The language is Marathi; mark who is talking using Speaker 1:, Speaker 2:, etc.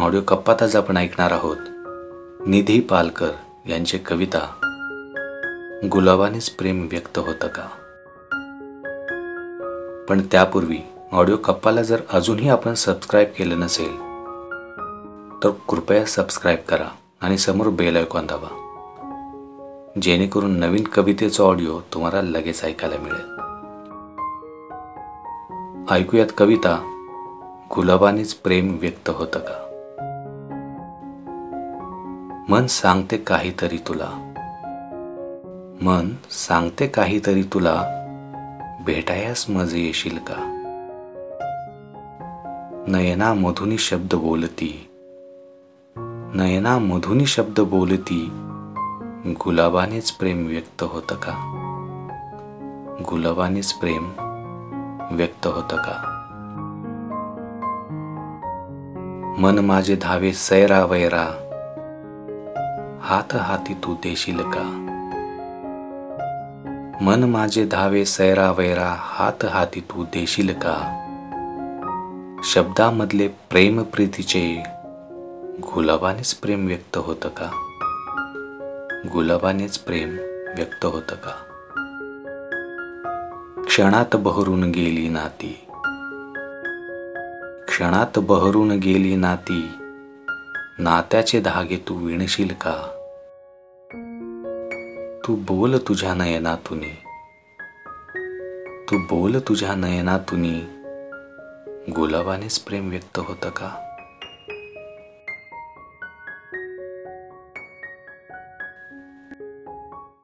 Speaker 1: ऑडिओ कप्पात आज आपण ऐकणार आहोत. निधी पालकर यांची कविता. गुलाबानेच प्रेम व्यक्त होतं का? पण त्यापूर्वी ऑडिओ कप्पाला जर अजूनही आपण सबस्क्राईब केलं नसेल तर कृपया सबस्क्राईब करा आणि समोर बेल ऐकून दाबा. जेणेकरून नवीन कवितेचा ऑडिओ तुम्हाला लगेच ऐकायला मिळेल. ऐकूयात कविता गुलाबानेच प्रेम व्यक्त होतं का? मन सांगते काहीतरी तुला. मन सांगते काहीतरी तुला भेटायास मज येशील का? नयना मधुनी शब्द बोलती. नयना मधुनी शब्द बोलती गुलाबानेच प्रेम व्यक्त होतं का? गुलाबानेच प्रेम व्यक्त होतं का? मन माझे धावे सैरा वैरा हात हाती तू देशील का? मन माझे धावे सैरा वैरा हात हाती तू देशील का? शब्दामधले प्रेम प्रीतीचे गुलाबानेच प्रेम व्यक्त होतं का? गुलाबानेच प्रेम व्यक्त होतं का? क्षणात बहरून गेली नाती. क्षणात बहरून गेली नाती. नात्याचे धागे तू विणशील का? तू बोल तुझ्या नयनातून. तू बोल तुझ्या नयनातून. गुलाबानेच प्रेम व्यक्त होतं का?